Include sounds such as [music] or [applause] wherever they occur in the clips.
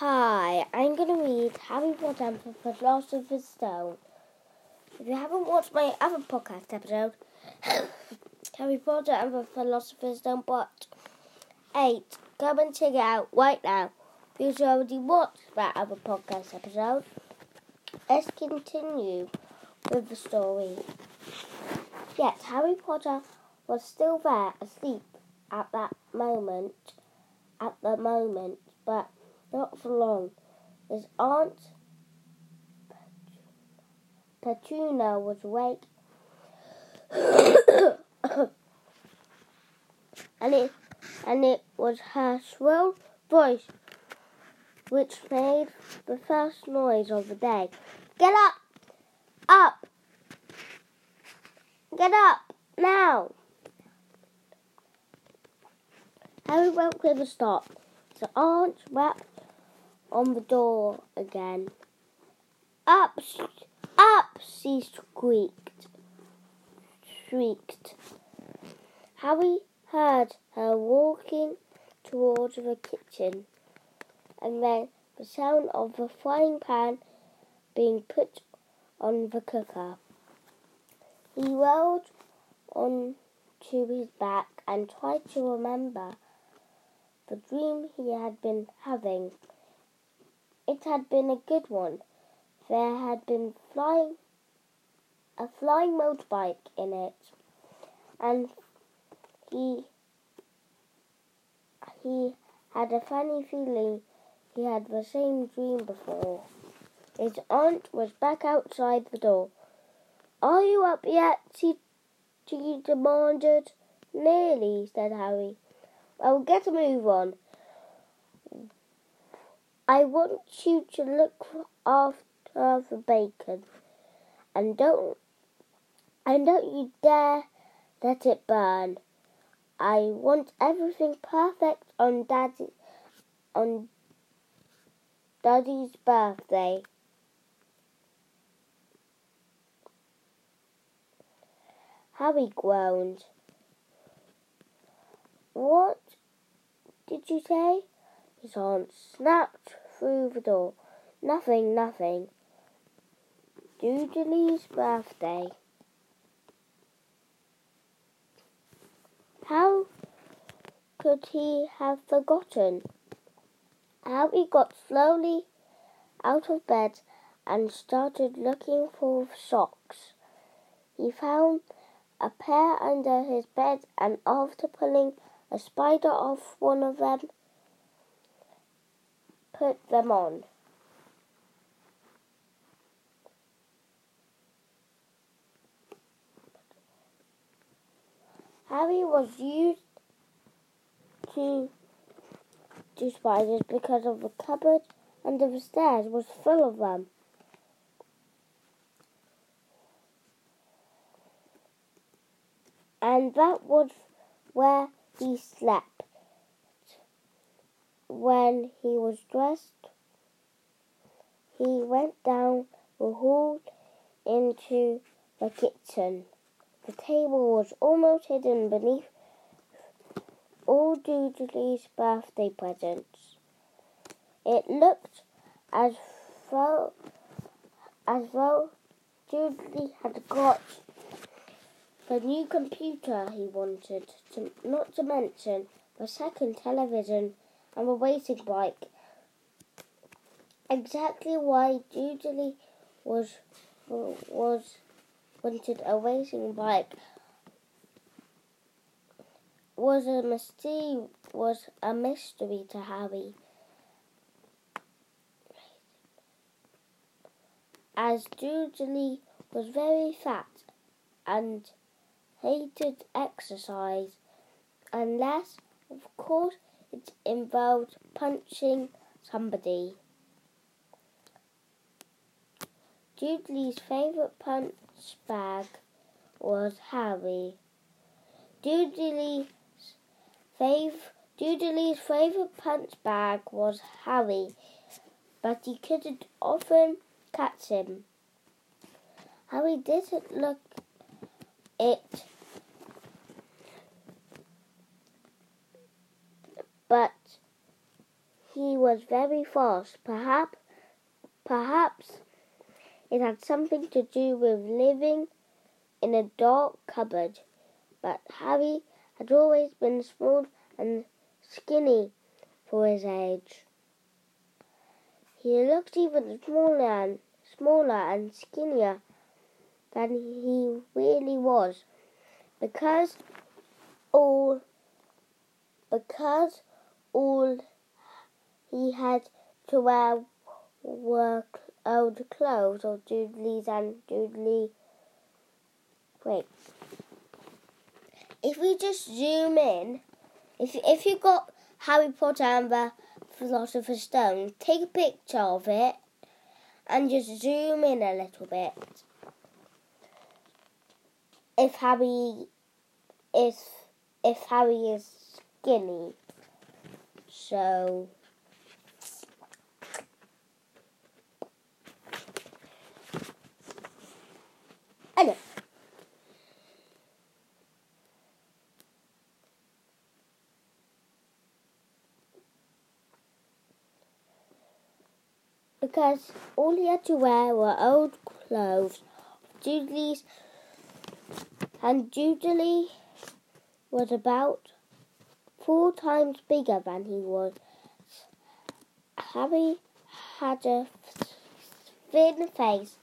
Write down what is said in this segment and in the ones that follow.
Hi, I'm going to read Harry Potter and the Philosopher's Stone. If you haven't watched my other podcast episode, [coughs] Harry Potter and the Philosopher's Stone Part 8, come and check it out right now. If you already watched that other podcast episode, let's continue with the story. Yes, Harry Potter was still there asleep at that moment, at the moment, but not for long. His aunt Petunia was awake, [coughs] and it and it was her shrill voice which made the first noise of the day. Get up! Up! Get up! Now! Harry woke with a start. His aunt rapped on the door again. Up! Up! she squeaked. Shrieked. Harry heard her walking towards the kitchen, and then the sound of the frying pan being put on the cooker. He rolled on to his back and tried to remember the dream he had been having. It had been a good one. There had been flying a flying motorbike in it, and he he had a funny feeling he had the same dream before. His aunt was back outside the door. Are you up yet? she, she demanded. Nearly, said Harry. Well, get a move on. I want you to look after the bacon, and don't and don't you dare let it burn. I want everything perfect on Duddy on Duddy's birthday. Harry groaned. What did you say? His aunt snapped through the door. Nothing, nothing. Dudley's birthday. How could he have forgotten? Harry got slowly out of bed and started looking for socks. He found a pair under his bed and after pulling a spider off one of them, put them on. Harry was used to, to spiders because of the cupboard under the stairs was full of them. And that was where he slept when he was dressed. He went down the hall into the kitchen. The table was almost hidden beneath all Dudley's birthday presents. It looked as though as though Dudley had got the new computer he wanted, to, not to mention the second television and the racing bike. Exactly why Dudley was was wanted a racing bike was a mystery was a mystery to Harry. As Dudley was very fat and hated exercise unless, of course, it involved punching somebody. Dudley's favourite punch bag was Harry. Dudley's, fav- Dudley's favourite punch bag was Harry, but he couldn't often catch him. Harry didn't look it but he was very fast. Perhaps, perhaps it had something to do with living in a dark cupboard. But Harry had always been small and skinny for his age. He looked even smaller and smaller and skinnier than he really was, because all because all he had to wear were old clothes of Dudley's and Dudley. Wait. If we just zoom in, if if you got Harry Potter and the Philosopher's Stone, take a picture of it and just zoom in a little bit. If Harry is if Harry is skinny. So anyway. Because all he had to wear were old clothes, Dudley's, and Dudley was about four times bigger than he was. Harry had a thin face,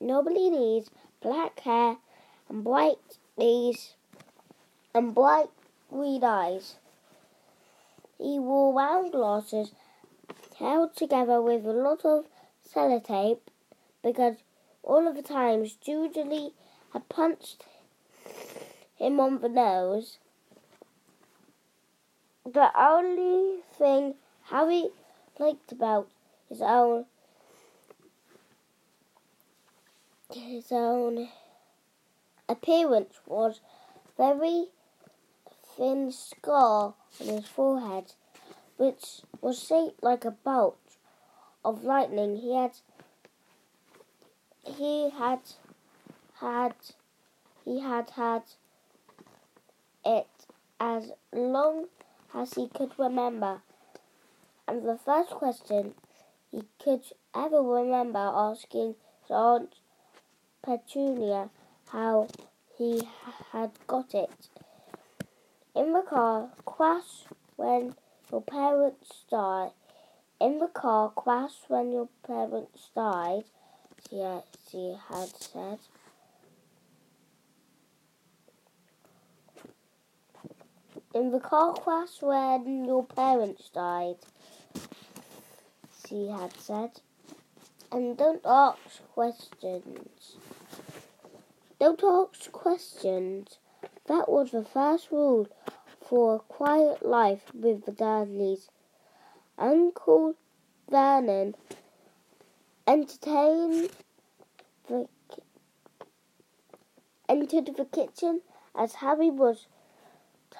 knobbly knees, black hair, and bright knees, and bright green eyes. He wore round glasses held together with a lot of sellotape because all of the times Dudley had punched him on the nose the only thing Harry liked about his own his own appearance was very thin scar on his forehead, which was shaped like a bolt of lightning. He had he had had he had had it as long as he could remember. And the first question he could ever remember asking his Aunt Petunia how he had got it. In the car, crash when your parents die. In the car, crash when your parents died, she, she had said. In the car crash when your parents died, she had said. And don't ask questions. Don't ask questions. That was the first rule for a quiet life with the Dursleys. Uncle Vernon entertained the entered the kitchen as Harry was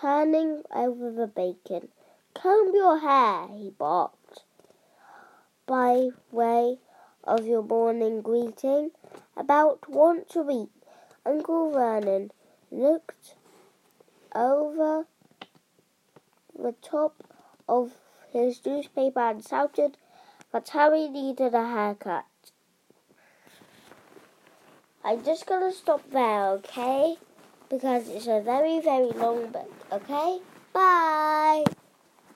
turning over the bacon. Comb your hair, he barked, by way of your morning greeting. About once a week, Uncle Vernon looked over the top of his newspaper and shouted that Harry needed a haircut. I'm just going to stop there, okay? Because it's a very, very long book. Okay? Bye!